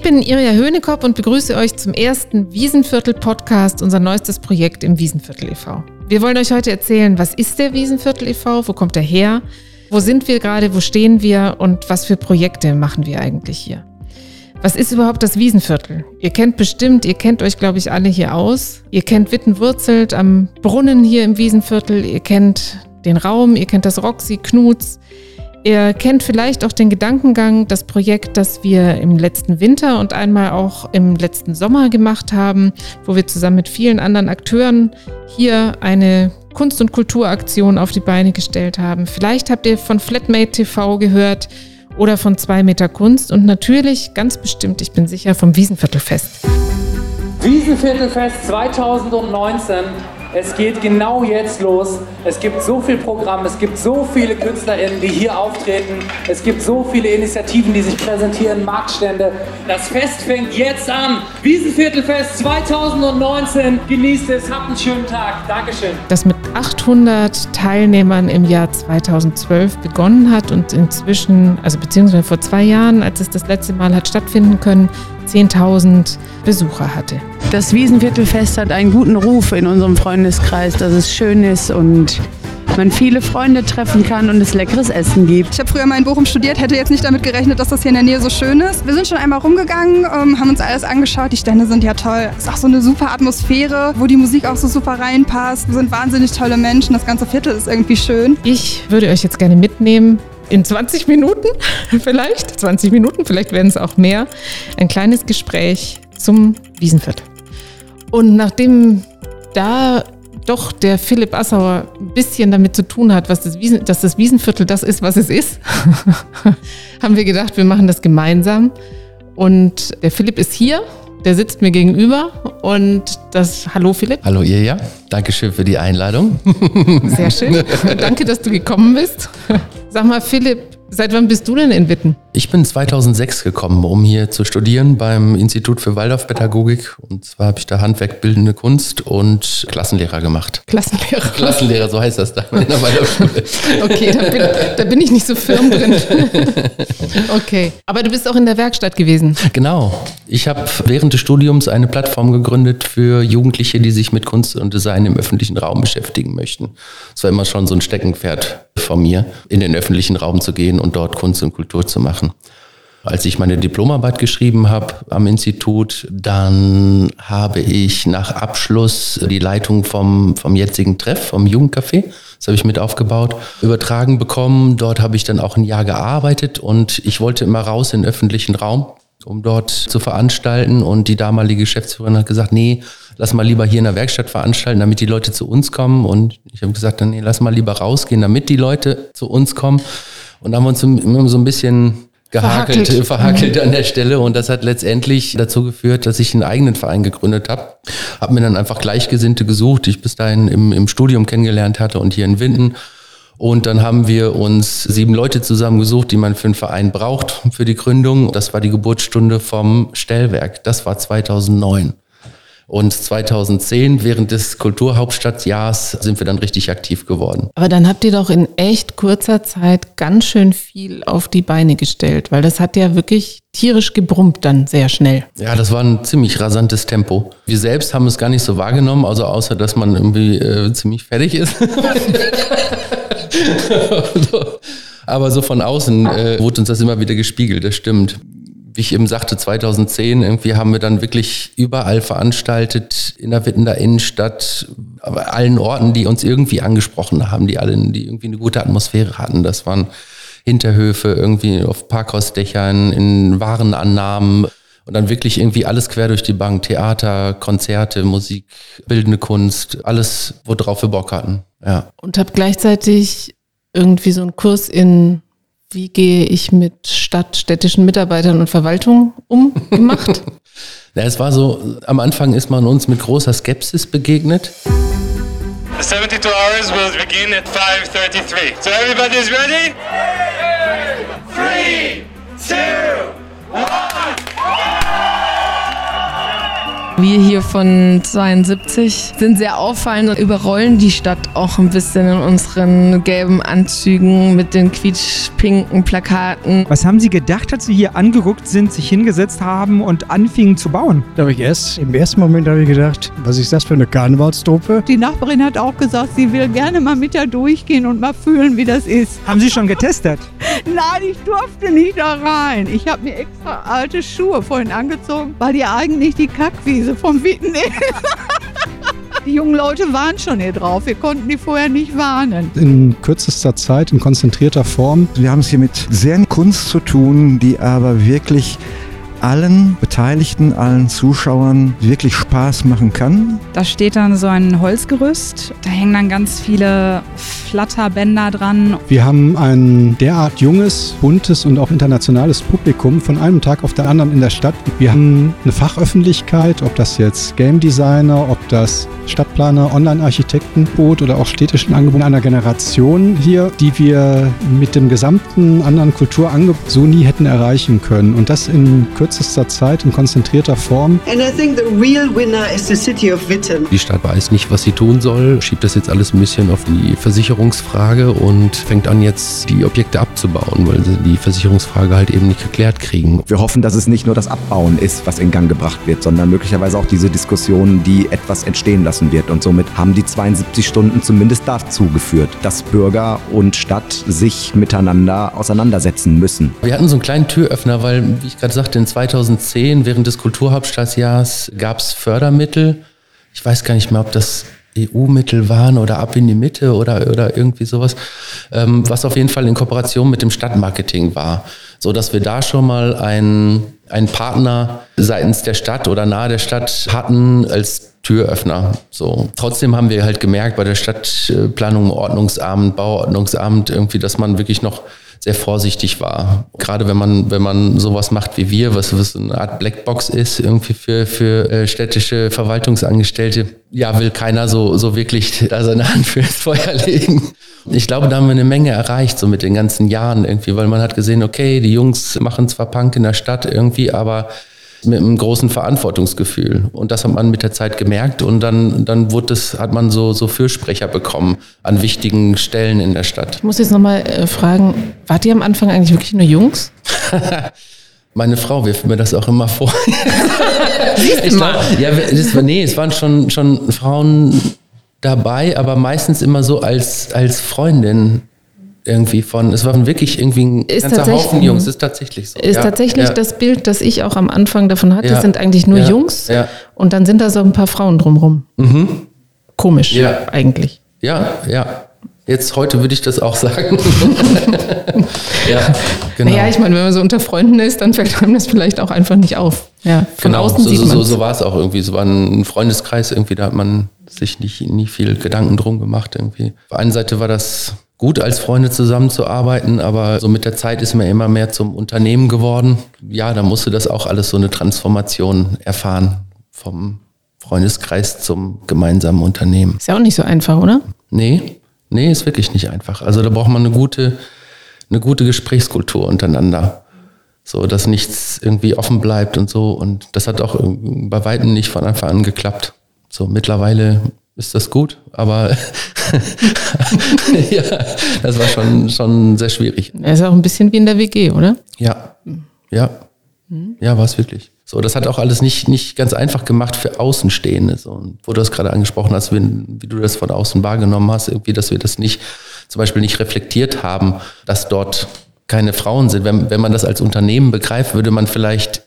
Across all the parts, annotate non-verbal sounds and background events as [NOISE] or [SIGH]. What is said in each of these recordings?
Ich bin Iria Hönekopp und begrüße euch zum ersten Wiesenviertel-Podcast, unser neuestes Projekt im Wiesenviertel e.V. Wir wollen euch heute erzählen, was ist der Wiesenviertel e.V., wo kommt er her, wo sind wir gerade, wo stehen wir und was für Projekte machen wir eigentlich hier. Was ist überhaupt das Wiesenviertel? Ihr kennt bestimmt, ihr kennt euch, glaube ich, alle hier aus. Ihr kennt Wittenwurzelt am Brunnen hier im Wiesenviertel. Ihr kennt den Raum, ihr kennt das Roxy, Knuts. Ihr kennt vielleicht auch den Gedankengang, das Projekt, das wir im letzten Winter und einmal auch im letzten Sommer gemacht haben, wo wir zusammen mit vielen anderen Akteuren hier eine Kunst- und Kulturaktion auf die Beine gestellt haben. Vielleicht habt ihr von Flatmate TV gehört oder von zwei Meter Kunst und natürlich, ganz bestimmt, ich bin sicher, vom Wiesenviertelfest. Wiesenviertelfest 2019 es geht genau jetzt los. Es gibt so viel Programm, es gibt so viele KünstlerInnen, die hier auftreten. Es gibt so viele Initiativen, die sich präsentieren, Marktstände. Das Fest fängt jetzt an. Wiesenviertelfest 2019. Genießt es, habt einen schönen Tag. Dankeschön. Das mit 800 Teilnehmern im Jahr 2012 begonnen hat und inzwischen, also beziehungsweise vor zwei Jahren, als es das letzte Mal hat stattfinden können, 10.000 Besucher hatte. Das Wiesenviertelfest hat einen guten Ruf in unserem Freundeskreis, dass es schön ist und man viele Freunde treffen kann und es leckeres Essen gibt. Ich habe früher mal in Bochum studiert, hätte jetzt nicht damit gerechnet, dass das hier in der Nähe so schön ist. Wir sind schon einmal rumgegangen, ähm, haben uns alles angeschaut. Die Stände sind ja toll. Es ist auch so eine super Atmosphäre, wo die Musik auch so super reinpasst. Wir sind wahnsinnig tolle Menschen. Das ganze Viertel ist irgendwie schön. Ich würde euch jetzt gerne mitnehmen in 20 Minuten, [LAUGHS] vielleicht 20 Minuten, vielleicht werden es auch mehr, ein kleines Gespräch zum Wiesenviertel. Und nachdem da doch der Philipp Assauer ein bisschen damit zu tun hat, was das Wiesen, dass das Wiesenviertel das ist, was es ist, [LAUGHS] haben wir gedacht, wir machen das gemeinsam. Und der Philipp ist hier, der sitzt mir gegenüber und das Hallo Philipp. Hallo ihr ja, Dankeschön für die Einladung. Sehr schön. [LAUGHS] Danke, dass du gekommen bist. Sag mal Philipp, Seit wann bist du denn in Witten? Ich bin 2006 gekommen, um hier zu studieren beim Institut für Waldorfpädagogik. Und zwar habe ich da Handwerk, Bildende Kunst und Klassenlehrer gemacht. Klassenlehrer? Klassenlehrer, so heißt das da in der Waldorfschule. [LAUGHS] okay, da bin, da bin ich nicht so firm drin. [LAUGHS] okay, aber du bist auch in der Werkstatt gewesen. Genau. Ich habe während des Studiums eine Plattform gegründet für Jugendliche, die sich mit Kunst und Design im öffentlichen Raum beschäftigen möchten. Das war immer schon so ein Steckenpferd von mir, in den öffentlichen Raum zu gehen und dort Kunst und Kultur zu machen. Als ich meine Diplomarbeit geschrieben habe am Institut, dann habe ich nach Abschluss die Leitung vom, vom jetzigen Treff, vom Jugendcafé, das habe ich mit aufgebaut, übertragen bekommen. Dort habe ich dann auch ein Jahr gearbeitet und ich wollte immer raus in den öffentlichen Raum, um dort zu veranstalten. Und die damalige Geschäftsführerin hat gesagt, nee, lass mal lieber hier in der Werkstatt veranstalten, damit die Leute zu uns kommen. Und ich habe gesagt, nee, lass mal lieber rausgehen, damit die Leute zu uns kommen. Und da haben wir uns so ein bisschen gehakelt, verhakelt, verhakelt mhm. an der Stelle. Und das hat letztendlich dazu geführt, dass ich einen eigenen Verein gegründet habe. Habe mir dann einfach Gleichgesinnte gesucht, die ich bis dahin im, im Studium kennengelernt hatte und hier in Winden. Und dann haben wir uns sieben Leute zusammengesucht, die man für einen Verein braucht für die Gründung. Das war die Geburtsstunde vom Stellwerk. Das war 2009. Und 2010, während des Kulturhauptstadtjahrs, sind wir dann richtig aktiv geworden. Aber dann habt ihr doch in echt kurzer Zeit ganz schön viel auf die Beine gestellt, weil das hat ja wirklich tierisch gebrummt dann sehr schnell. Ja, das war ein ziemlich rasantes Tempo. Wir selbst haben es gar nicht so wahrgenommen, also außer, dass man irgendwie äh, ziemlich fertig ist. [LAUGHS] Aber so von außen äh, wurde uns das immer wieder gespiegelt, das stimmt wie ich eben sagte, 2010 irgendwie haben wir dann wirklich überall veranstaltet, in der Wittener Innenstadt, aber allen Orten, die uns irgendwie angesprochen haben, die alle, die irgendwie eine gute Atmosphäre hatten. Das waren Hinterhöfe, irgendwie auf Parkhausdächern, in Warenannahmen und dann wirklich irgendwie alles quer durch die Bank. Theater, Konzerte, Musik, bildende Kunst, alles, worauf wir Bock hatten. Ja. Und habe gleichzeitig irgendwie so einen Kurs in wie gehe ich mit stadtstädtischen Mitarbeitern und Verwaltung um gemacht? [LAUGHS] ja, es war so, am Anfang ist man uns mit großer Skepsis begegnet. The 72 hours will begin at 5.33. So everybody's ready? Three, two, one. Wir hier von 72 sind sehr auffallend und überrollen die Stadt auch ein bisschen in unseren gelben Anzügen mit den quietschpinken Plakaten. Was haben Sie gedacht, als Sie hier angerückt sind, sich hingesetzt haben und anfingen zu bauen? Da habe ich erst, im ersten Moment habe ich gedacht, was ist das für eine Karnevalstruppe? Die Nachbarin hat auch gesagt, sie will gerne mal mit da durchgehen und mal fühlen, wie das ist. Haben Sie schon getestet? [LAUGHS] Nein, ich durfte nicht da rein. Ich habe mir extra alte Schuhe vorhin angezogen, weil die eigentlich die Kackwiese vom Witten ist. [LAUGHS] Die jungen Leute waren schon hier drauf. Wir konnten die vorher nicht warnen. In kürzester Zeit, in konzentrierter Form. Wir haben es hier mit sehr Kunst zu tun, die aber wirklich allen Beteiligten, allen Zuschauern wirklich Spaß machen kann. Da steht dann so ein Holzgerüst, da hängen dann ganz viele Flatterbänder dran. Wir haben ein derart junges, buntes und auch internationales Publikum von einem Tag auf den anderen in der Stadt. Wir haben eine Fachöffentlichkeit, ob das jetzt Game Designer, ob das Stadtplaner, Online-Architekten, Boot oder auch städtischen Angeboten einer Generation hier, die wir mit dem gesamten anderen Kulturangebot so nie hätten erreichen können. Und das in kürzester Zeit, in konzentrierter Form. And I think the real winner is the city of Witten. Die Stadt weiß nicht, was sie tun soll, schiebt das jetzt alles ein bisschen auf die Versicherungsfrage und fängt an jetzt die Objekte abzubauen, weil sie die Versicherungsfrage halt eben nicht geklärt kriegen. Wir hoffen, dass es nicht nur das Abbauen ist, was in Gang gebracht wird, sondern möglicherweise auch diese Diskussion, die etwas entstehen lassen wird. Und somit haben die 72 Stunden zumindest dazu geführt, dass Bürger und Stadt sich miteinander auseinandersetzen müssen. Wir hatten so einen kleinen Türöffner, weil, wie ich gerade sagte, in 2010 während des Kulturhauptstadtjahrs gab es Fördermittel. Ich weiß gar nicht mehr, ob das EU-Mittel waren oder ab in die Mitte oder, oder irgendwie sowas, ähm, was auf jeden Fall in Kooperation mit dem Stadtmarketing war, so dass wir da schon mal einen, einen Partner seitens der Stadt oder nahe der Stadt hatten als Türöffner. So. Trotzdem haben wir halt gemerkt bei der Stadtplanung, Ordnungsamt, Bauordnungsamt irgendwie, dass man wirklich noch sehr vorsichtig war. Gerade wenn man, wenn man sowas macht wie wir, was, was eine Art Blackbox ist, irgendwie für, für äh, städtische Verwaltungsangestellte, ja, will keiner so, so wirklich da seine Hand fürs Feuer legen. Ich glaube, da haben wir eine Menge erreicht, so mit den ganzen Jahren irgendwie, weil man hat gesehen, okay, die Jungs machen zwar Punk in der Stadt irgendwie, aber mit einem großen Verantwortungsgefühl. Und das hat man mit der Zeit gemerkt und dann, dann wurde das, hat man so, so Fürsprecher bekommen an wichtigen Stellen in der Stadt. Ich muss jetzt nochmal äh, fragen, wart ihr am Anfang eigentlich wirklich nur Jungs? [LAUGHS] Meine Frau wirft mir das auch immer vor. [LAUGHS] Siehst du mal. Ja, das, nee, es waren schon, schon Frauen dabei, aber meistens immer so als, als Freundin irgendwie von, es waren wirklich irgendwie ein ist ganzer Haufen Jungs, ist tatsächlich so. Ist ja, tatsächlich ja. das Bild, das ich auch am Anfang davon hatte, Ja. sind eigentlich nur. Jungs und dann sind da so ein paar Frauen drumrum. Mhm. Komisch, Ja. eigentlich. Ja, ja. Jetzt heute würde ich das auch sagen. [LAUGHS] ja, genau. Naja, ich meine, wenn man so unter Freunden ist, dann fällt einem das vielleicht auch einfach nicht auf. Ja, von genau, außen so, sieht so, so, so war es auch irgendwie. So war ein Freundeskreis irgendwie, da hat man sich nicht, nicht viel Gedanken drum gemacht irgendwie. Auf der einen Seite war das gut, als Freunde zusammenzuarbeiten, aber so mit der Zeit ist man immer mehr zum Unternehmen geworden. Ja, da musste das auch alles so eine Transformation erfahren vom Freundeskreis zum gemeinsamen Unternehmen. Ist ja auch nicht so einfach, oder? Nee, nee, ist wirklich nicht einfach. Also da braucht man eine gute, eine gute Gesprächskultur untereinander. So, dass nichts irgendwie offen bleibt und so. Und das hat auch bei Weitem nicht von Anfang an geklappt. So, mittlerweile ist das gut, aber [LAUGHS] ja, das war schon, schon sehr schwierig. Er ist auch ein bisschen wie in der WG, oder? Ja, ja, ja, war es wirklich. So, das hat auch alles nicht, nicht ganz einfach gemacht für Außenstehende. So, und wo du das gerade angesprochen hast, wie, wie du das von außen wahrgenommen hast, irgendwie, dass wir das nicht, zum Beispiel nicht reflektiert haben, dass dort keine Frauen sind. Wenn, wenn man das als Unternehmen begreift, würde man vielleicht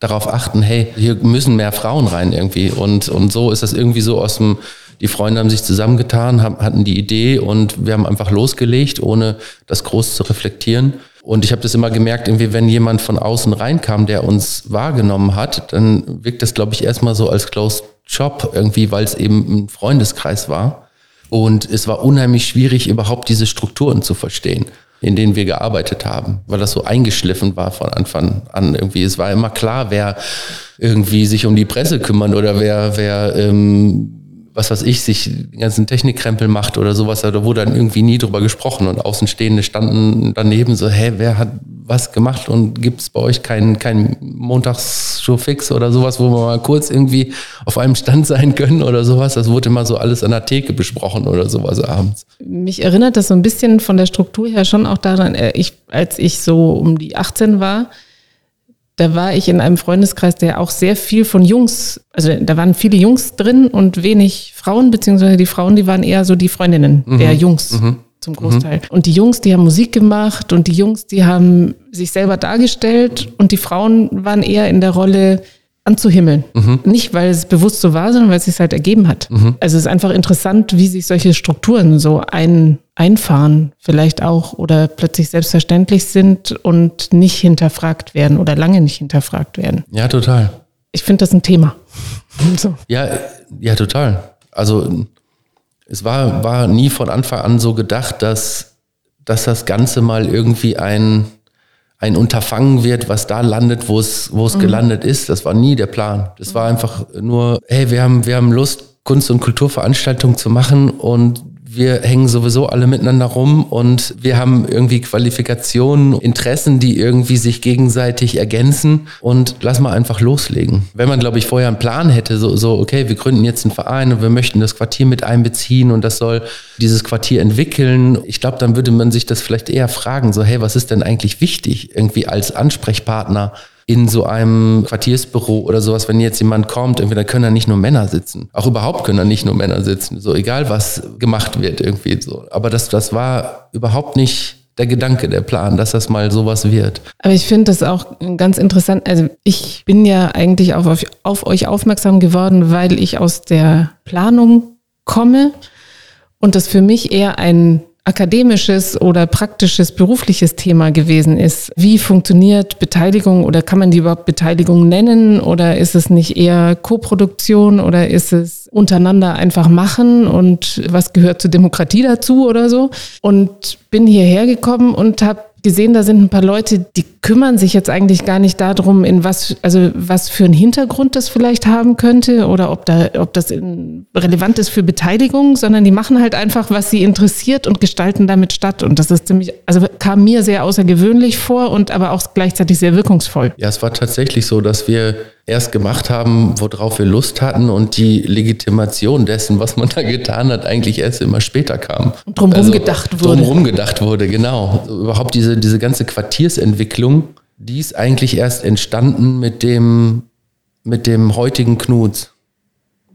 darauf achten, hey, hier müssen mehr Frauen rein irgendwie. Und, und so ist das irgendwie so aus dem, die Freunde haben sich zusammengetan, haben, hatten die Idee und wir haben einfach losgelegt, ohne das groß zu reflektieren. Und ich habe das immer gemerkt, irgendwie, wenn jemand von außen reinkam, der uns wahrgenommen hat, dann wirkt das, glaube ich, erstmal so als Closed Shop irgendwie, weil es eben ein Freundeskreis war. Und es war unheimlich schwierig, überhaupt diese Strukturen zu verstehen, in denen wir gearbeitet haben, weil das so eingeschliffen war von Anfang an irgendwie. Es war immer klar, wer irgendwie sich um die Presse kümmert oder wer, wer ähm, was weiß ich, sich den ganzen Technikkrempel macht oder sowas, da wurde dann irgendwie nie drüber gesprochen und Außenstehende standen daneben so, hä, wer hat was gemacht und gibt es bei euch keinen kein Montagsshow-Fix oder sowas, wo wir mal kurz irgendwie auf einem Stand sein können oder sowas? Das wurde immer so alles an der Theke besprochen oder sowas abends. Mich erinnert das so ein bisschen von der Struktur her schon auch daran, äh, ich, als ich so um die 18 war, da war ich in einem Freundeskreis, der auch sehr viel von Jungs, also da waren viele Jungs drin und wenig Frauen, beziehungsweise die Frauen, die waren eher so die Freundinnen mhm. der Jungs. Mhm zum Großteil. Mhm. Und die Jungs, die haben Musik gemacht und die Jungs, die haben sich selber dargestellt und die Frauen waren eher in der Rolle anzuhimmeln. Mhm. Nicht, weil es bewusst so war, sondern weil es sich halt ergeben hat. Mhm. Also es ist einfach interessant, wie sich solche Strukturen so ein, einfahren, vielleicht auch, oder plötzlich selbstverständlich sind und nicht hinterfragt werden oder lange nicht hinterfragt werden. Ja, total. Ich finde das ein Thema. [LAUGHS] so. Ja, ja, total. Also es war, war nie von Anfang an so gedacht, dass, dass das Ganze mal irgendwie ein, ein Unterfangen wird, was da landet, wo es, wo es mhm. gelandet ist. Das war nie der Plan. Das war einfach nur, hey, wir haben, wir haben Lust, Kunst- und Kulturveranstaltungen zu machen und wir hängen sowieso alle miteinander rum und wir haben irgendwie Qualifikationen, Interessen, die irgendwie sich gegenseitig ergänzen und lass mal einfach loslegen. Wenn man, glaube ich, vorher einen Plan hätte, so, so, okay, wir gründen jetzt einen Verein und wir möchten das Quartier mit einbeziehen und das soll dieses Quartier entwickeln, ich glaube, dann würde man sich das vielleicht eher fragen, so, hey, was ist denn eigentlich wichtig irgendwie als Ansprechpartner? In so einem Quartiersbüro oder sowas, wenn jetzt jemand kommt, irgendwie, da können da nicht nur Männer sitzen. Auch überhaupt können da nicht nur Männer sitzen. So egal, was gemacht wird irgendwie so. Aber das, das war überhaupt nicht der Gedanke, der Plan, dass das mal sowas wird. Aber ich finde das auch ganz interessant. Also ich bin ja eigentlich auf, auf, auf euch aufmerksam geworden, weil ich aus der Planung komme und das für mich eher ein akademisches oder praktisches berufliches Thema gewesen ist. Wie funktioniert Beteiligung oder kann man die überhaupt Beteiligung nennen oder ist es nicht eher Koproduktion oder ist es untereinander einfach machen und was gehört zur Demokratie dazu oder so? Und bin hierher gekommen und habe gesehen, da sind ein paar Leute, die kümmern sich jetzt eigentlich gar nicht darum, in was, also was für einen Hintergrund das vielleicht haben könnte oder ob da, ob das relevant ist für Beteiligung, sondern die machen halt einfach, was sie interessiert und gestalten damit statt. Und das ist ziemlich, also kam mir sehr außergewöhnlich vor und aber auch gleichzeitig sehr wirkungsvoll. Ja, es war tatsächlich so, dass wir erst gemacht haben, worauf wir Lust hatten und die Legitimation dessen, was man da getan hat, eigentlich erst immer später kam. Und drumherum also, gedacht wurde. Drumherum gedacht wurde, genau. Überhaupt diese, diese ganze Quartiersentwicklung, die ist eigentlich erst entstanden mit dem, mit dem heutigen Knuts.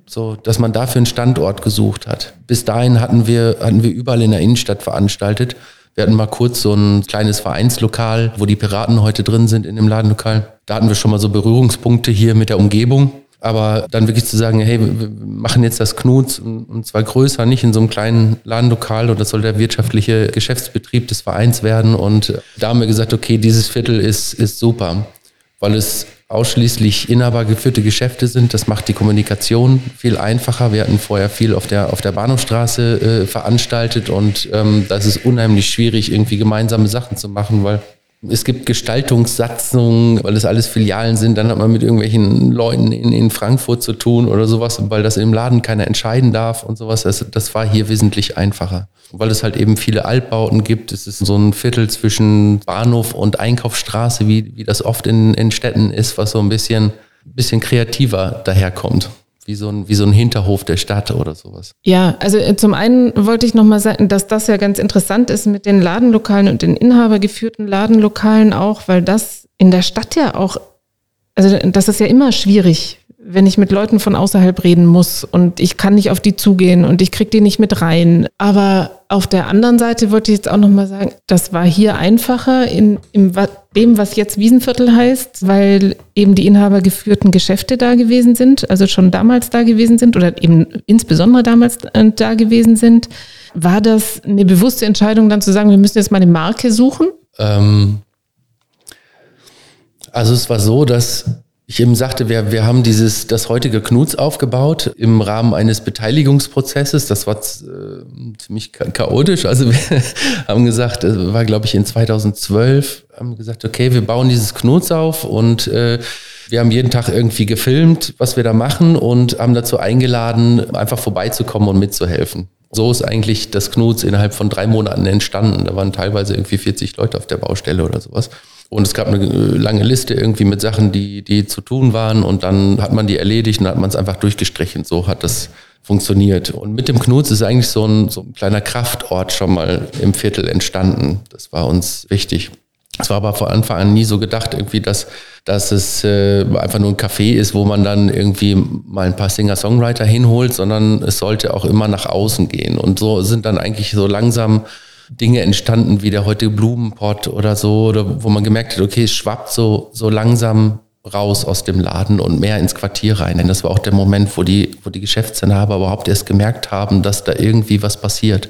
So, dass man dafür einen Standort gesucht hat. Bis dahin hatten wir, hatten wir überall in der Innenstadt veranstaltet. Wir hatten mal kurz so ein kleines Vereinslokal, wo die Piraten heute drin sind in dem Ladenlokal. Da hatten wir schon mal so Berührungspunkte hier mit der Umgebung. Aber dann wirklich zu sagen, hey, wir machen jetzt das Knuts und zwar größer, nicht in so einem kleinen Ladenlokal und das soll der wirtschaftliche Geschäftsbetrieb des Vereins werden. Und da haben wir gesagt, okay, dieses Viertel ist, ist super, weil es ausschließlich inhabergeführte Geschäfte sind. Das macht die Kommunikation viel einfacher. Wir hatten vorher viel auf der, auf der Bahnhofstraße äh, veranstaltet und ähm, das ist unheimlich schwierig, irgendwie gemeinsame Sachen zu machen, weil es gibt Gestaltungssatzungen, weil das alles Filialen sind. Dann hat man mit irgendwelchen Leuten in, in Frankfurt zu tun oder sowas, weil das im Laden keiner entscheiden darf und sowas. Das, das war hier wesentlich einfacher. Weil es halt eben viele Altbauten gibt. Es ist so ein Viertel zwischen Bahnhof und Einkaufsstraße, wie, wie das oft in, in Städten ist, was so ein bisschen, bisschen kreativer daherkommt wie so ein, wie so ein Hinterhof der Stadt oder sowas. Ja, also äh, zum einen wollte ich nochmal sagen, dass das ja ganz interessant ist mit den Ladenlokalen und den inhabergeführten Ladenlokalen auch, weil das in der Stadt ja auch, also das ist ja immer schwierig, wenn ich mit Leuten von außerhalb reden muss und ich kann nicht auf die zugehen und ich krieg die nicht mit rein. Aber auf der anderen Seite wollte ich jetzt auch nochmal sagen, das war hier einfacher in, in dem, was jetzt Wiesenviertel heißt, weil eben die inhabergeführten Geschäfte da gewesen sind, also schon damals da gewesen sind oder eben insbesondere damals äh, da gewesen sind. War das eine bewusste Entscheidung, dann zu sagen, wir müssen jetzt mal eine Marke suchen? Ähm, also es war so, dass ich eben sagte, wir, wir haben dieses, das heutige Knuts aufgebaut im Rahmen eines Beteiligungsprozesses. Das war äh, ziemlich chaotisch. Also [LAUGHS] wir haben gesagt, das war glaube ich in 2012, haben gesagt, okay, wir bauen dieses Knuts auf und äh, wir haben jeden Tag irgendwie gefilmt, was wir da machen und haben dazu eingeladen, einfach vorbeizukommen und mitzuhelfen. So ist eigentlich das Knuts innerhalb von drei Monaten entstanden. Da waren teilweise irgendwie 40 Leute auf der Baustelle oder sowas. Und es gab eine äh, lange Liste irgendwie mit Sachen, die, die zu tun waren. Und dann hat man die erledigt und hat man es einfach durchgestrichen. So hat das funktioniert. Und mit dem Knuz ist eigentlich so ein, so ein kleiner Kraftort schon mal im Viertel entstanden. Das war uns wichtig. Es war aber von Anfang an nie so gedacht, irgendwie, dass, dass es äh, einfach nur ein Café ist, wo man dann irgendwie mal ein paar Singer-Songwriter hinholt, sondern es sollte auch immer nach außen gehen. Und so sind dann eigentlich so langsam Dinge entstanden, wie der heute Blumenpott oder so, oder wo man gemerkt hat, okay, es schwappt so, so langsam raus aus dem Laden und mehr ins Quartier rein. Denn das war auch der Moment, wo die, wo die Geschäftsinhaber überhaupt erst gemerkt haben, dass da irgendwie was passiert.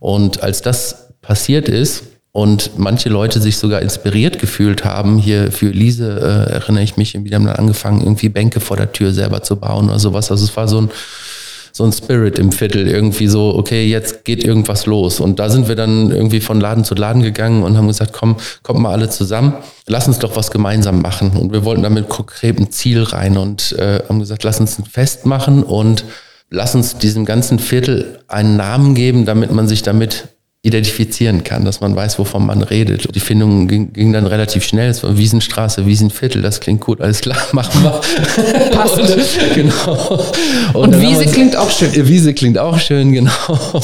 Und als das passiert ist, und manche Leute sich sogar inspiriert gefühlt haben. Hier für Elise äh, erinnere ich mich, haben dann angefangen, irgendwie Bänke vor der Tür selber zu bauen oder sowas. Also es war so ein, so ein Spirit im Viertel, irgendwie so, okay, jetzt geht irgendwas los. Und da sind wir dann irgendwie von Laden zu Laden gegangen und haben gesagt, komm, kommt mal alle zusammen, lass uns doch was gemeinsam machen. Und wir wollten damit konkretem Ziel rein und äh, haben gesagt, lass uns ein Fest machen und lass uns diesem ganzen Viertel einen Namen geben, damit man sich damit identifizieren kann, dass man weiß, wovon man redet. Die Findung ging, ging dann relativ schnell. Es war Wiesenstraße, Wiesenviertel, das klingt gut, alles klar, [LAUGHS] machen wir. Passt. Und, genau. Und, Und Wiese klingt auch schön. Wiese klingt auch schön, genau,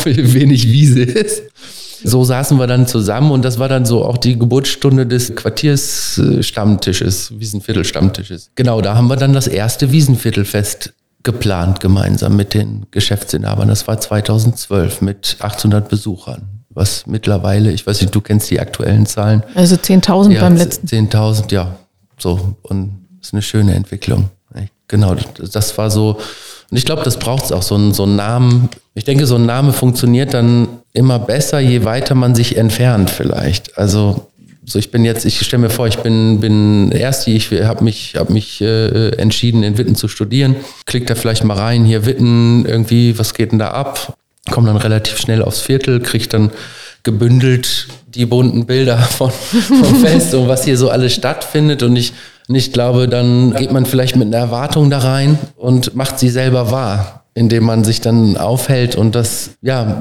wie wenig Wiese ist. So saßen wir dann zusammen und das war dann so auch die Geburtsstunde des Quartiersstammtisches, Wiesenviertel-Stammtisches. Genau, da haben wir dann das erste Wiesenviertelfest geplant gemeinsam mit den Geschäftsinhabern. Das war 2012 mit 800 Besuchern was mittlerweile, ich weiß nicht, du kennst die aktuellen Zahlen. Also 10.000 ja, beim letzten. 10.000, ja, so. Und das ist eine schöne Entwicklung. Genau, das war so. Und ich glaube, das braucht es auch, so einen, so einen Namen. Ich denke, so ein Name funktioniert dann immer besser, je weiter man sich entfernt vielleicht. Also so ich bin jetzt, ich stelle mir vor, ich bin, bin Ersti, ich habe mich, hab mich äh, entschieden, in Witten zu studieren. Klick da vielleicht mal rein, hier Witten, irgendwie, was geht denn da ab? Komme dann relativ schnell aufs Viertel, kriege dann gebündelt die bunten Bilder [LAUGHS] von, vom Fest und was hier so alles stattfindet. Und ich, und ich glaube, dann geht man vielleicht mit einer Erwartung da rein und macht sie selber wahr, indem man sich dann aufhält und das, ja,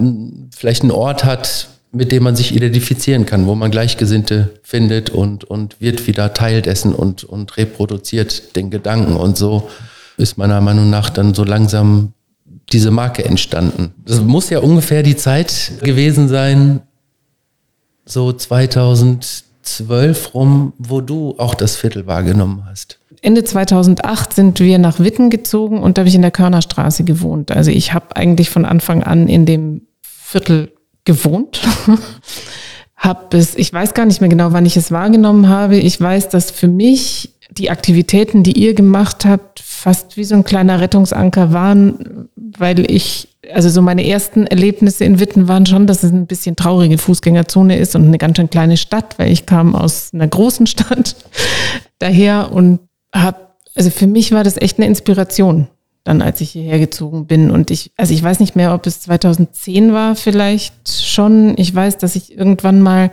vielleicht einen Ort hat, mit dem man sich identifizieren kann, wo man Gleichgesinnte findet und, und wird wieder Teil dessen und, und reproduziert den Gedanken. Und so ist meiner Meinung nach dann so langsam diese Marke entstanden. Das muss ja ungefähr die Zeit gewesen sein, so 2012 rum, wo du auch das Viertel wahrgenommen hast. Ende 2008 sind wir nach Witten gezogen und da habe ich in der Körnerstraße gewohnt. Also ich habe eigentlich von Anfang an in dem Viertel gewohnt. [LAUGHS] hab es, ich weiß gar nicht mehr genau, wann ich es wahrgenommen habe. Ich weiß, dass für mich die Aktivitäten, die ihr gemacht habt, fast wie so ein kleiner Rettungsanker waren, weil ich, also so meine ersten Erlebnisse in Witten waren schon, dass es ein bisschen traurige Fußgängerzone ist und eine ganz schön kleine Stadt, weil ich kam aus einer großen Stadt [LAUGHS] daher und habe, also für mich war das echt eine Inspiration, dann als ich hierher gezogen bin und ich, also ich weiß nicht mehr, ob es 2010 war vielleicht schon. Ich weiß, dass ich irgendwann mal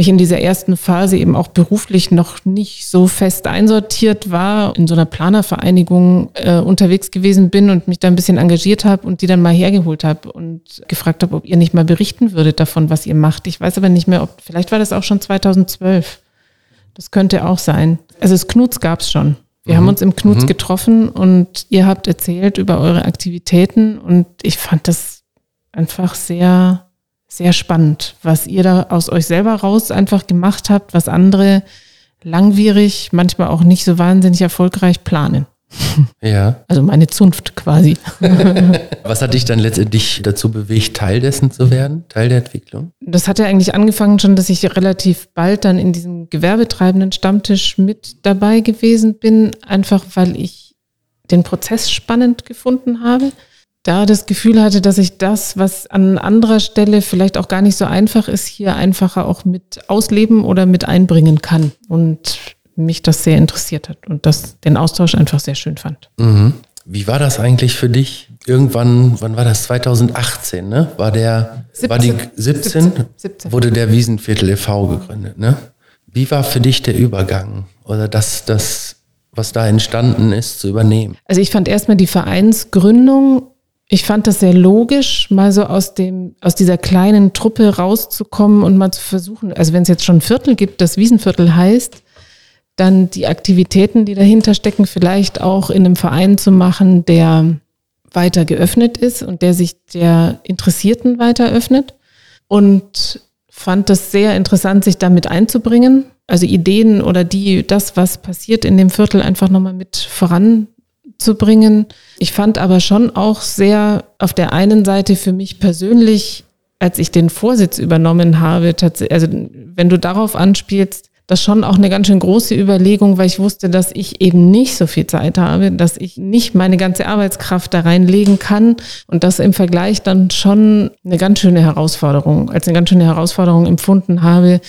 ich in dieser ersten Phase eben auch beruflich noch nicht so fest einsortiert war, in so einer Planervereinigung äh, unterwegs gewesen bin und mich da ein bisschen engagiert habe und die dann mal hergeholt habe und gefragt habe, ob ihr nicht mal berichten würdet davon, was ihr macht. Ich weiß aber nicht mehr, ob, vielleicht war das auch schon 2012. Das könnte auch sein. Also das Knuts gab es schon. Wir mhm. haben uns im Knuts mhm. getroffen und ihr habt erzählt über eure Aktivitäten und ich fand das einfach sehr sehr spannend, was ihr da aus euch selber raus einfach gemacht habt, was andere langwierig, manchmal auch nicht so wahnsinnig erfolgreich planen. [LAUGHS] Ja. Also meine Zunft quasi. [LAUGHS] Was hat dich dann letztendlich dazu bewegt, Teil dessen zu werden, Teil der Entwicklung? Das hat ja eigentlich angefangen schon, dass ich relativ bald dann in diesem gewerbetreibenden Stammtisch mit dabei gewesen bin, einfach weil ich den Prozess spannend gefunden habe da das Gefühl hatte, dass ich das, was an anderer Stelle vielleicht auch gar nicht so einfach ist, hier einfacher auch mit ausleben oder mit einbringen kann. Und mich das sehr interessiert hat und das den Austausch einfach sehr schön fand. Mhm. Wie war das eigentlich für dich? Irgendwann, wann war das? 2018, ne? War der, 17, war die 17, 17, 17, wurde der Wiesenviertel e.V. gegründet, ne? Wie war für dich der Übergang oder das, das, was da entstanden ist, zu übernehmen? Also ich fand erstmal die Vereinsgründung Ich fand das sehr logisch, mal so aus dem, aus dieser kleinen Truppe rauszukommen und mal zu versuchen, also wenn es jetzt schon ein Viertel gibt, das Wiesenviertel heißt, dann die Aktivitäten, die dahinter stecken, vielleicht auch in einem Verein zu machen, der weiter geöffnet ist und der sich der Interessierten weiter öffnet. Und fand das sehr interessant, sich damit einzubringen. Also Ideen oder die, das, was passiert in dem Viertel, einfach nochmal mit voranzubringen. Ich fand aber schon auch sehr auf der einen Seite für mich persönlich, als ich den Vorsitz übernommen habe, also wenn du darauf anspielst, das schon auch eine ganz schön große Überlegung, weil ich wusste, dass ich eben nicht so viel Zeit habe, dass ich nicht meine ganze Arbeitskraft da reinlegen kann und das im Vergleich dann schon eine ganz schöne Herausforderung, als eine ganz schöne Herausforderung empfunden habe,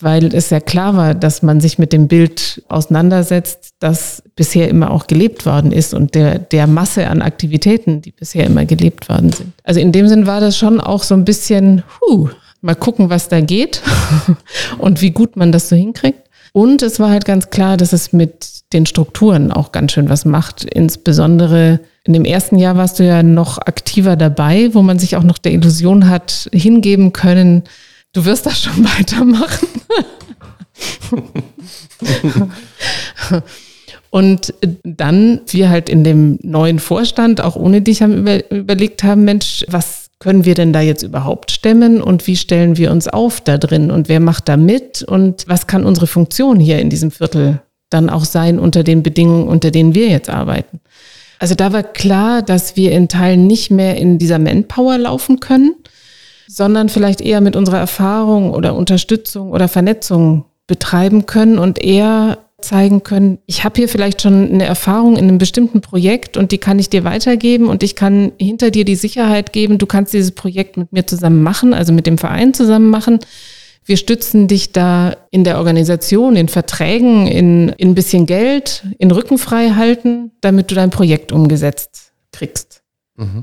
weil es ja klar war, dass man sich mit dem Bild auseinandersetzt, das bisher immer auch gelebt worden ist und der, der Masse an Aktivitäten, die bisher immer gelebt worden sind. Also in dem Sinn war das schon auch so ein bisschen, huh, mal gucken, was da geht [LAUGHS] und wie gut man das so hinkriegt. Und es war halt ganz klar, dass es mit den Strukturen auch ganz schön was macht. Insbesondere in dem ersten Jahr warst du ja noch aktiver dabei, wo man sich auch noch der Illusion hat hingeben können, du wirst das schon [LAUGHS] weitermachen. Und dann wir halt in dem neuen Vorstand, auch ohne dich, haben über, überlegt haben, Mensch, was können wir denn da jetzt überhaupt stemmen und wie stellen wir uns auf da drin und wer macht da mit und was kann unsere Funktion hier in diesem Viertel dann auch sein unter den Bedingungen, unter denen wir jetzt arbeiten. Also da war klar, dass wir in Teilen nicht mehr in dieser Manpower laufen können, sondern vielleicht eher mit unserer Erfahrung oder Unterstützung oder Vernetzung betreiben können und eher zeigen können, ich habe hier vielleicht schon eine Erfahrung in einem bestimmten Projekt und die kann ich dir weitergeben und ich kann hinter dir die Sicherheit geben, du kannst dieses Projekt mit mir zusammen machen, also mit dem Verein zusammen machen. Wir stützen dich da in der Organisation, in Verträgen, in, in ein bisschen Geld, in Rücken frei halten, damit du dein Projekt umgesetzt kriegst.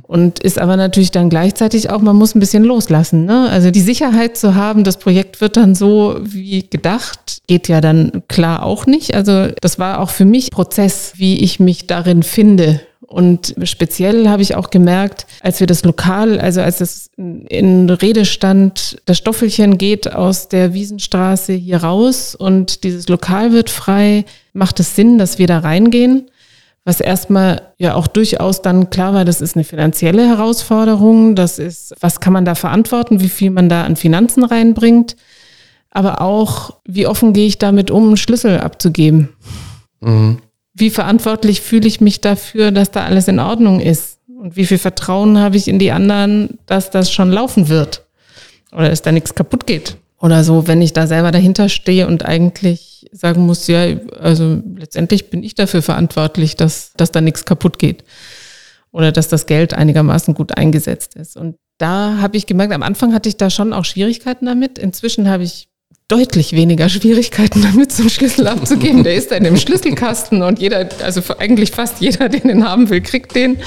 Und ist aber natürlich dann gleichzeitig auch, man muss ein bisschen loslassen. Ne? Also die Sicherheit zu haben, das Projekt wird dann so wie gedacht, geht ja dann klar auch nicht. Also das war auch für mich Prozess, wie ich mich darin finde. Und speziell habe ich auch gemerkt, als wir das Lokal, also als es in Rede stand, das Stoffelchen geht aus der Wiesenstraße hier raus und dieses Lokal wird frei, macht es Sinn, dass wir da reingehen was erstmal ja auch durchaus dann klar war, das ist eine finanzielle Herausforderung, das ist, was kann man da verantworten, wie viel man da an Finanzen reinbringt, aber auch, wie offen gehe ich damit um, einen Schlüssel abzugeben. Mhm. Wie verantwortlich fühle ich mich dafür, dass da alles in Ordnung ist? Und wie viel Vertrauen habe ich in die anderen, dass das schon laufen wird? Oder dass da nichts kaputt geht? Oder so, wenn ich da selber dahinter stehe und eigentlich sagen muss, ja, also letztendlich bin ich dafür verantwortlich, dass, dass da nichts kaputt geht oder dass das Geld einigermaßen gut eingesetzt ist. Und da habe ich gemerkt, am Anfang hatte ich da schon auch Schwierigkeiten damit. Inzwischen habe ich deutlich weniger [LAUGHS] Schwierigkeiten damit, zum Schlüssel abzugeben. Der ist dann im Schlüsselkasten und jeder, also eigentlich fast jeder, den den haben will, kriegt den.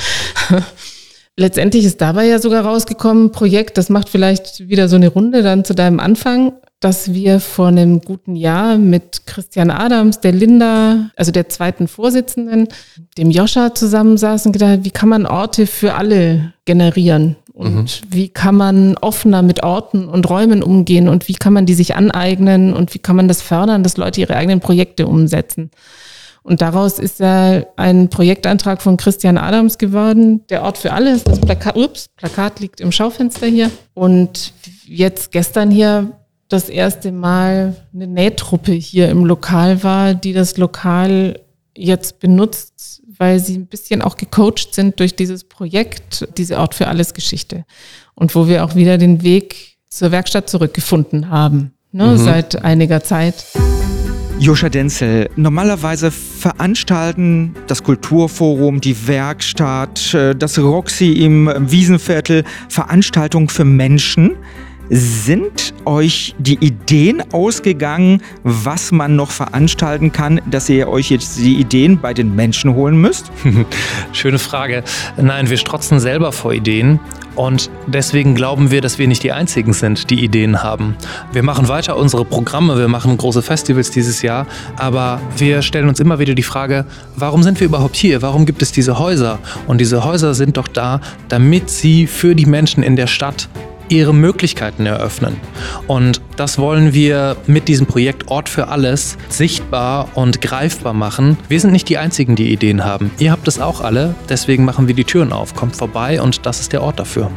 [LAUGHS] Letztendlich ist dabei ja sogar rausgekommen, Projekt, das macht vielleicht wieder so eine Runde dann zu deinem Anfang dass wir vor einem guten Jahr mit Christian Adams, der Linda, also der zweiten Vorsitzenden, dem Joscha zusammensaßen und gedacht, wie kann man Orte für alle generieren? Und mhm. wie kann man offener mit Orten und Räumen umgehen und wie kann man die sich aneignen und wie kann man das fördern, dass Leute ihre eigenen Projekte umsetzen? Und daraus ist ja ein Projektantrag von Christian Adams geworden, der Ort für alle. Das Plakat, ups, Plakat liegt im Schaufenster hier. Und jetzt gestern hier das erste Mal eine Nähtruppe hier im Lokal war, die das Lokal jetzt benutzt, weil sie ein bisschen auch gecoacht sind durch dieses Projekt, diese Ort für alles Geschichte. Und wo wir auch wieder den Weg zur Werkstatt zurückgefunden haben, ne, mhm. seit einiger Zeit. Joscha Denzel, normalerweise veranstalten das Kulturforum, die Werkstatt, äh, das Roxy im Wiesenviertel Veranstaltungen für Menschen Sind euch die Ideen ausgegangen, was man noch veranstalten kann, dass ihr euch jetzt die Ideen bei den Menschen holen müsst? [LAUGHS] Schöne Frage. Nein, wir strotzen selber vor Ideen und deswegen glauben wir, dass wir nicht die Einzigen sind, die Ideen haben. Wir machen weiter unsere Programme, wir machen große Festivals dieses Jahr, aber wir stellen uns immer wieder die Frage, warum sind wir überhaupt hier? Warum gibt es diese Häuser? Und diese Häuser sind doch da, damit sie für die Menschen in der Stadt ihre Möglichkeiten eröffnen. Und das wollen wir mit diesem Projekt Ort für alles sichtbar und greifbar machen. Wir sind nicht die Einzigen, die Ideen haben. Ihr habt es auch alle, deswegen machen wir die Türen auf. Kommt vorbei und das ist der Ort dafür.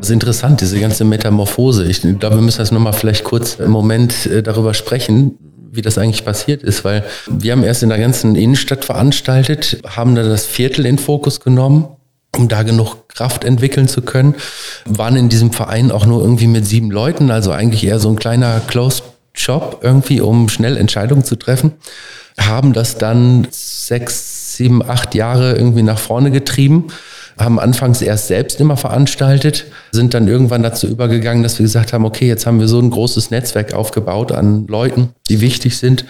Das ist interessant, diese ganze Metamorphose. Ich glaube, wir müssen jetzt nochmal vielleicht kurz im Moment äh, darüber sprechen, wie das eigentlich passiert ist, weil wir haben erst in der ganzen Innenstadt veranstaltet, haben da das Viertel in Fokus genommen um da genug Kraft entwickeln zu können. Waren in diesem Verein auch nur irgendwie mit sieben Leuten, also eigentlich eher so ein kleiner Closed Shop irgendwie, um schnell Entscheidungen zu treffen. Haben das dann sechs, sieben, acht Jahre irgendwie nach vorne getrieben haben anfangs erst selbst immer veranstaltet, sind dann irgendwann dazu übergegangen, dass wir gesagt haben, okay, jetzt haben wir so ein großes Netzwerk aufgebaut an Leuten, die wichtig sind.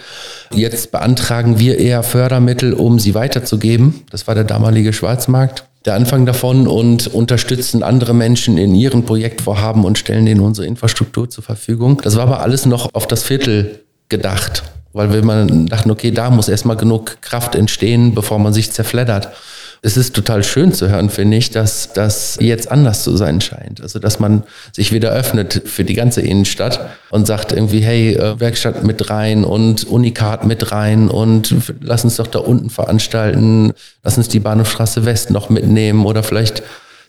Jetzt beantragen wir eher Fördermittel, um sie weiterzugeben. Das war der damalige Schwarzmarkt der Anfang davon und unterstützen andere Menschen in ihren Projektvorhaben und stellen denen unsere Infrastruktur zur Verfügung. Das war aber alles noch auf das Viertel gedacht, weil wir mal dachten, okay, da muss erstmal genug Kraft entstehen, bevor man sich zerfleddert es ist total schön zu hören, finde ich, dass das jetzt anders zu sein scheint. Also, dass man sich wieder öffnet für die ganze Innenstadt und sagt irgendwie, hey, äh, Werkstatt mit rein und Unikat mit rein und lass uns doch da unten veranstalten, lass uns die Bahnhofstraße West noch mitnehmen oder vielleicht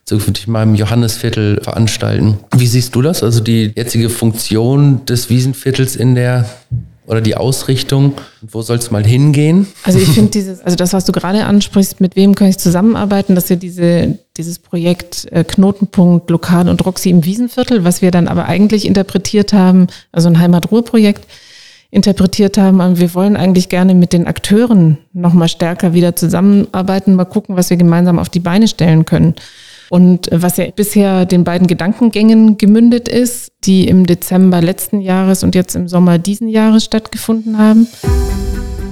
zukünftig mal im Johannesviertel veranstalten. Wie siehst du das? Also die jetzige Funktion des Wiesenviertels in der oder die Ausrichtung? Wo soll es mal hingehen? Also ich finde [LAUGHS] dieses, also das, was du gerade ansprichst, mit wem kann ich zusammenarbeiten, dass wir diese, dieses Projekt äh, Knotenpunkt Lokal und Roxy im Wiesenviertel, was wir dann aber eigentlich interpretiert haben, also ein Heimatruhe-Projekt, interpretiert haben, wir wollen eigentlich gerne mit den Akteuren nochmal stärker wieder zusammenarbeiten, mal gucken, was wir gemeinsam auf die Beine stellen können. Und was ja bisher den beiden Gedankengängen gemündet ist, die im Dezember letzten Jahres und jetzt im Sommer diesen Jahres stattgefunden haben.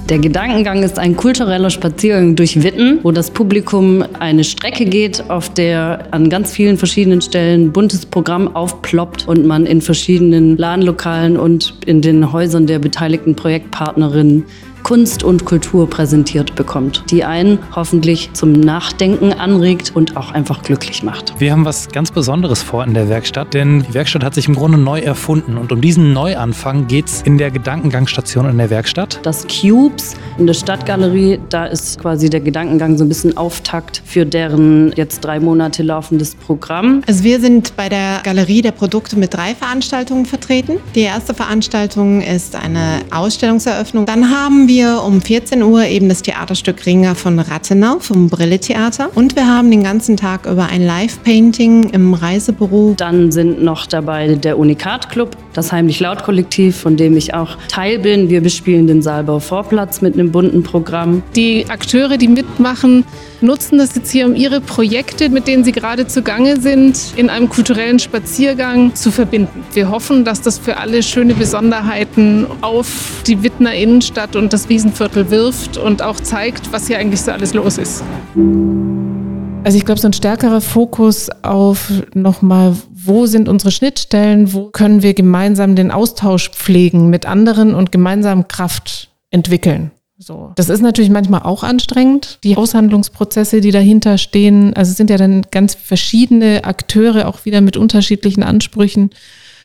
Der Gedankengang ist ein kultureller Spaziergang durch Witten, wo das Publikum eine Strecke geht, auf der an ganz vielen verschiedenen Stellen buntes Programm aufploppt und man in verschiedenen Ladenlokalen und in den Häusern der beteiligten Projektpartnerinnen Kunst und Kultur präsentiert bekommt, die einen hoffentlich zum Nachdenken anregt und auch einfach glücklich macht. Wir haben was ganz Besonderes vor in der Werkstatt, denn die Werkstatt hat sich im Grunde neu erfunden und um diesen Neuanfang geht es in der Gedankengangstation in der Werkstatt. Das Cubes in der Stadtgalerie, da ist quasi der Gedankengang so ein bisschen Auftakt für deren jetzt drei Monate laufendes Programm. Also wir sind bei der Galerie der Produkte mit drei Veranstaltungen vertreten. Die erste Veranstaltung ist eine Ausstellungseröffnung. Dann haben wir wir um 14 Uhr eben das Theaterstück Ringer von Rathenau vom Brille Theater. Und wir haben den ganzen Tag über ein Live-Painting im Reisebüro. Dann sind noch dabei der Unikat Club, das Heimlich Laut Kollektiv, von dem ich auch Teil bin. Wir bespielen den Saalbau Vorplatz mit einem bunten Programm. Die Akteure, die mitmachen, nutzen das jetzt hier, um ihre Projekte, mit denen sie gerade zugange sind, in einem kulturellen Spaziergang zu verbinden. Wir hoffen, dass das für alle schöne Besonderheiten auf die Wittner Innenstadt und das Wiesenviertel wirft und auch zeigt, was hier eigentlich so alles los ist. Also ich glaube, so ein stärkerer Fokus auf nochmal, wo sind unsere Schnittstellen, wo können wir gemeinsam den Austausch pflegen mit anderen und gemeinsam Kraft entwickeln. So. Das ist natürlich manchmal auch anstrengend. Die Aushandlungsprozesse, die dahinter stehen, also es sind ja dann ganz verschiedene Akteure, auch wieder mit unterschiedlichen Ansprüchen.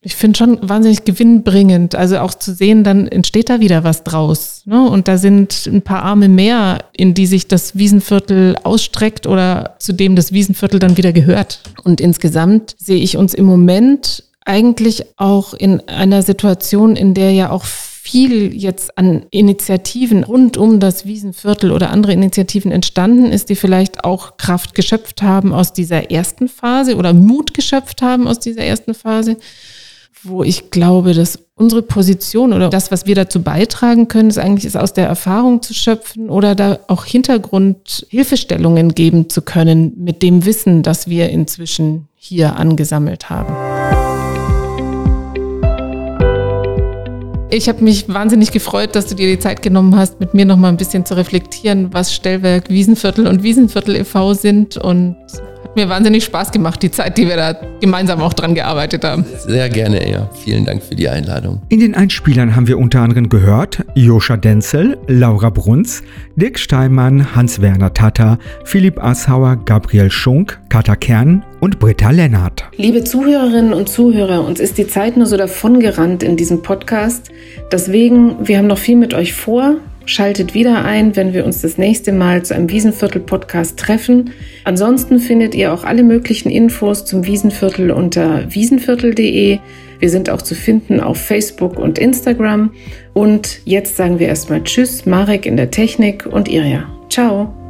Ich finde schon wahnsinnig gewinnbringend. Also auch zu sehen, dann entsteht da wieder was draus. Ne? Und da sind ein paar Arme mehr, in die sich das Wiesenviertel ausstreckt oder zu dem das Wiesenviertel dann wieder gehört. Und insgesamt sehe ich uns im Moment eigentlich auch in einer Situation, in der ja auch viel jetzt an Initiativen rund um das Wiesenviertel oder andere Initiativen entstanden ist, die vielleicht auch Kraft geschöpft haben aus dieser ersten Phase oder Mut geschöpft haben aus dieser ersten Phase, wo ich glaube, dass unsere Position oder das, was wir dazu beitragen können, ist eigentlich ist aus der Erfahrung zu schöpfen oder da auch Hintergrundhilfestellungen geben zu können mit dem Wissen, das wir inzwischen hier angesammelt haben. Ich habe mich wahnsinnig gefreut, dass du dir die Zeit genommen hast, mit mir noch mal ein bisschen zu reflektieren, was Stellwerk Wiesenviertel und Wiesenviertel e.V. sind und mir wahnsinnig Spaß gemacht, die Zeit, die wir da gemeinsam auch dran gearbeitet haben. Sehr gerne, ja. Vielen Dank für die Einladung. In den Einspielern haben wir unter anderem gehört Joscha Denzel, Laura Bruns, Dirk Steinmann, Hans-Werner Tata, Philipp Assauer, Gabriel Schunk, Katha Kern und Britta Lennart. Liebe Zuhörerinnen und Zuhörer, uns ist die Zeit nur so davongerannt in diesem Podcast. Deswegen, wir haben noch viel mit euch vor. Schaltet wieder ein, wenn wir uns das nächste Mal zu einem Wiesenviertel-Podcast treffen. Ansonsten findet ihr auch alle möglichen Infos zum Wiesenviertel unter wiesenviertel.de. Wir sind auch zu finden auf Facebook und Instagram. Und jetzt sagen wir erstmal Tschüss, Marek in der Technik und Irja. Ciao.